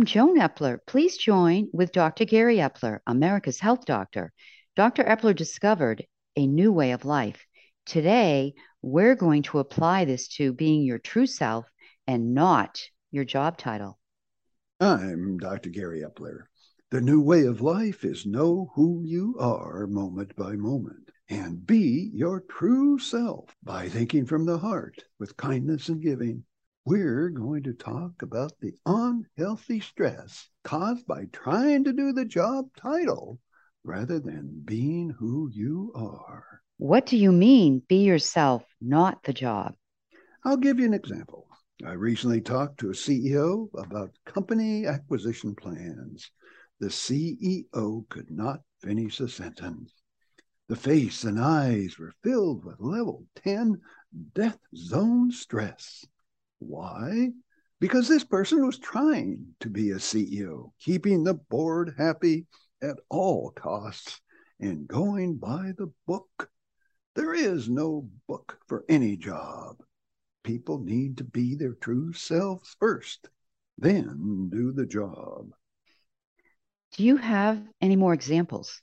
I'm Joan Epler. Please join with Dr. Gary Epler, America's health doctor. Dr. Epler discovered a new way of life. Today, we're going to apply this to being your true self and not your job title. I'm Dr. Gary Epler. The new way of life is know who you are moment by moment and be your true self by thinking from the heart with kindness and giving. We're going to talk about the unhealthy stress caused by trying to do the job title rather than being who you are. What do you mean, be yourself, not the job? I'll give you an example. I recently talked to a CEO about company acquisition plans. The CEO could not finish a sentence. The face and eyes were filled with level 10 death zone stress. Why? Because this person was trying to be a CEO, keeping the board happy at all costs and going by the book. There is no book for any job. People need to be their true selves first, then do the job. Do you have any more examples?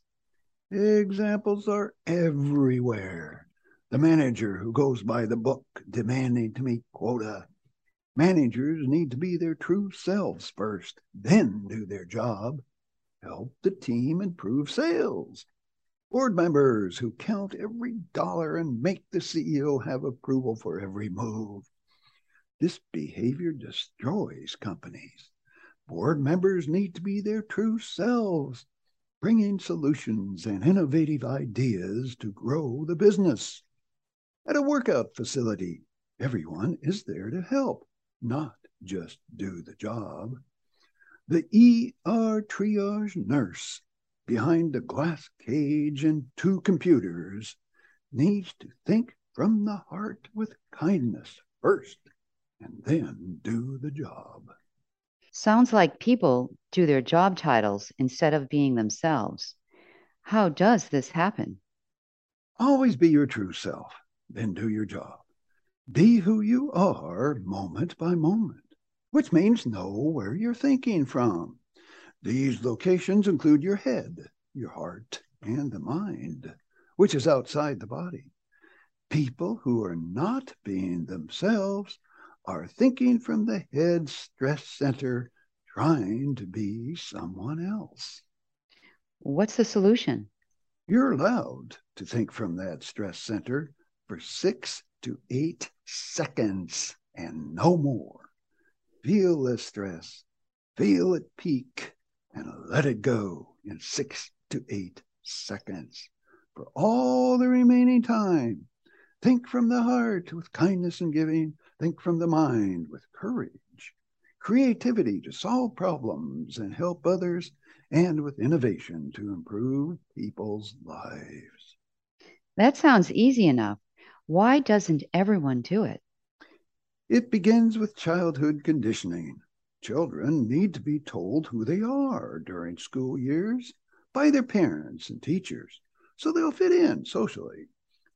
Examples are everywhere. The manager who goes by the book demanding to meet quota. Managers need to be their true selves first, then do their job. Help the team improve sales. Board members who count every dollar and make the CEO have approval for every move. This behavior destroys companies. Board members need to be their true selves, bringing solutions and innovative ideas to grow the business. At a workout facility, everyone is there to help, not just do the job. The ER triage nurse behind a glass cage and two computers needs to think from the heart with kindness first and then do the job. Sounds like people do their job titles instead of being themselves. How does this happen? Always be your true self, then do your job. Be who you are moment by moment, which means know where you're thinking from. These locations include your head, your heart, and the mind, which is outside the body. People who are not being themselves are thinking from the head stress center, trying to be someone else. What's the solution? You're allowed to think from that stress center for six to eight seconds and no more. Feel the stress, feel it peak, and let it go in six to eight seconds. For all the remaining time, think from the heart with kindness and giving Think from the mind with courage, creativity to solve problems and help others, and with innovation to improve people's lives. That sounds easy enough. Why doesn't everyone do it? It begins with childhood conditioning. Children need to be told who they are during school years by their parents and teachers so they'll fit in socially.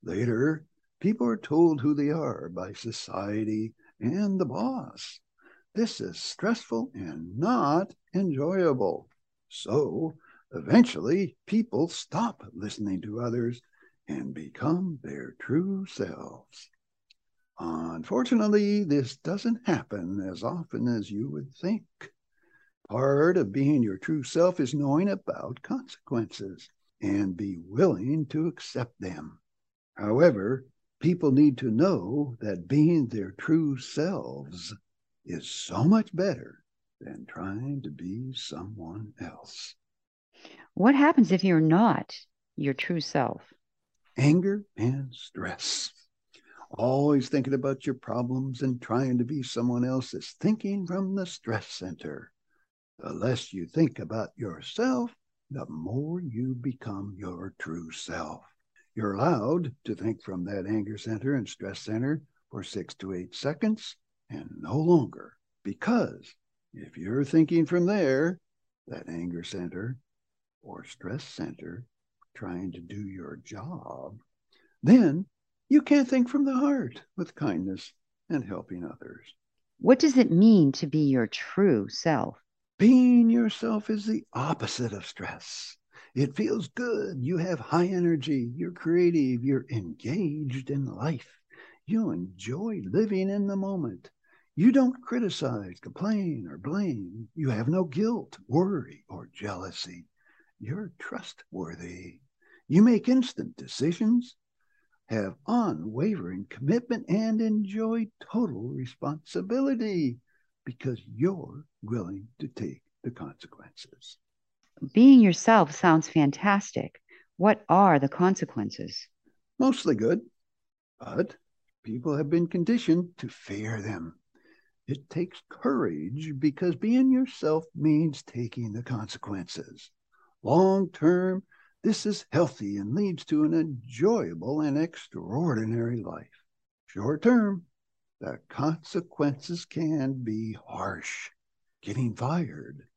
Later, People are told who they are by society and the boss. This is stressful and not enjoyable. So eventually, people stop listening to others and become their true selves. Unfortunately, this doesn't happen as often as you would think. Part of being your true self is knowing about consequences and be willing to accept them. However, people need to know that being their true selves is so much better than trying to be someone else. What happens if you're not your true self? Anger and stress. Always thinking about your problems and trying to be someone else is thinking from the stress center. The less you think about yourself, the more you become your true self. You're allowed to think from that anger center and stress center for six to eight seconds and no longer. Because if you're thinking from there, that anger center or stress center, trying to do your job, then you can't think from the heart with kindness and helping others. What does it mean to be your true self? Being yourself is the opposite of stress. It feels good. You have high energy. You're creative. You're engaged in life. You enjoy living in the moment. You don't criticize, complain, or blame. You have no guilt, worry, or jealousy. You're trustworthy. You make instant decisions, have unwavering commitment, and enjoy total responsibility because you're willing to take the consequences. Being yourself sounds fantastic. What are the consequences? Mostly good, but people have been conditioned to fear them. It takes courage because being yourself means taking the consequences. Long term, this is healthy and leads to an enjoyable and extraordinary life. Short term, the consequences can be harsh, getting fired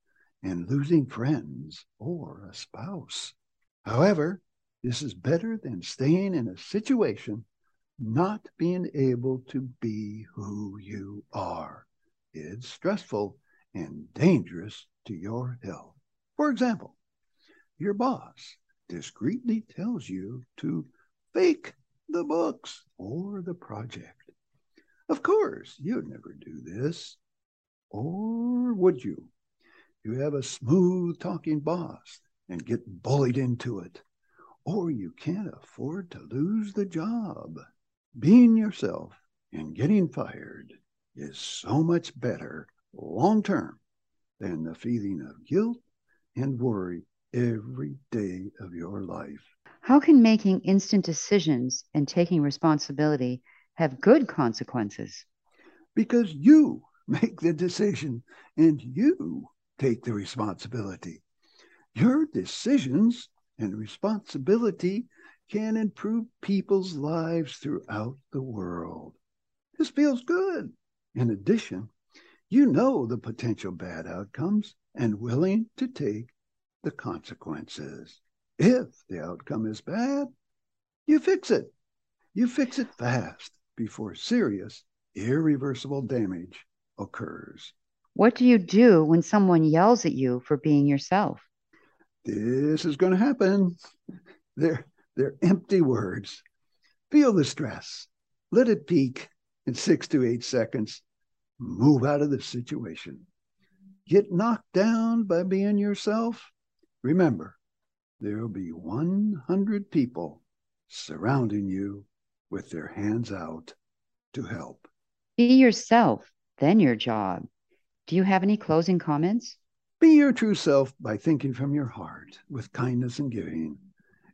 and losing friends or a spouse. However, this is better than staying in a situation not being able to be who you are. It's stressful and dangerous to your health. For example, your boss discreetly tells you to fake the books or the project. Of course, you'd never do this. Or would you? You have a smooth talking boss and get bullied into it. Or you can't afford to lose the job. Being yourself and getting fired is so much better long term than the feeling of guilt and worry every day of your life. How can making instant decisions and taking responsibility have good consequences. Because you make the decision and you take the responsibility. Your decisions and responsibility can improve people's lives throughout the world. This feels good. In addition, you know the potential bad outcomes and willing to take the consequences. If the outcome is bad, you fix it. You fix it fast before serious, irreversible damage occurs. What do you do when someone yells at you for being yourself? This is going to happen. They're, they're empty words. Feel the stress. Let it peak in six to eight seconds. Move out of the situation. Get knocked down by being yourself. Remember, there'll be 100 people surrounding you with their hands out to help. Be yourself, then your job. Do you have any closing comments? Be your true self by thinking from your heart with kindness and giving,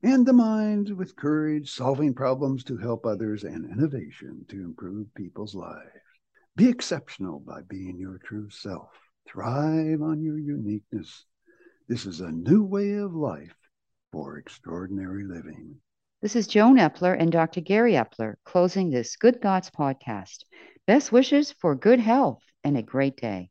and the mind with courage, solving problems to help others, and innovation to improve people's lives. Be exceptional by being your true self. Thrive on your uniqueness. This is a new way of life for extraordinary living. This is Joan Epler and Dr. Gary Epler closing this Good Thoughts podcast. Best wishes for good health and a great day.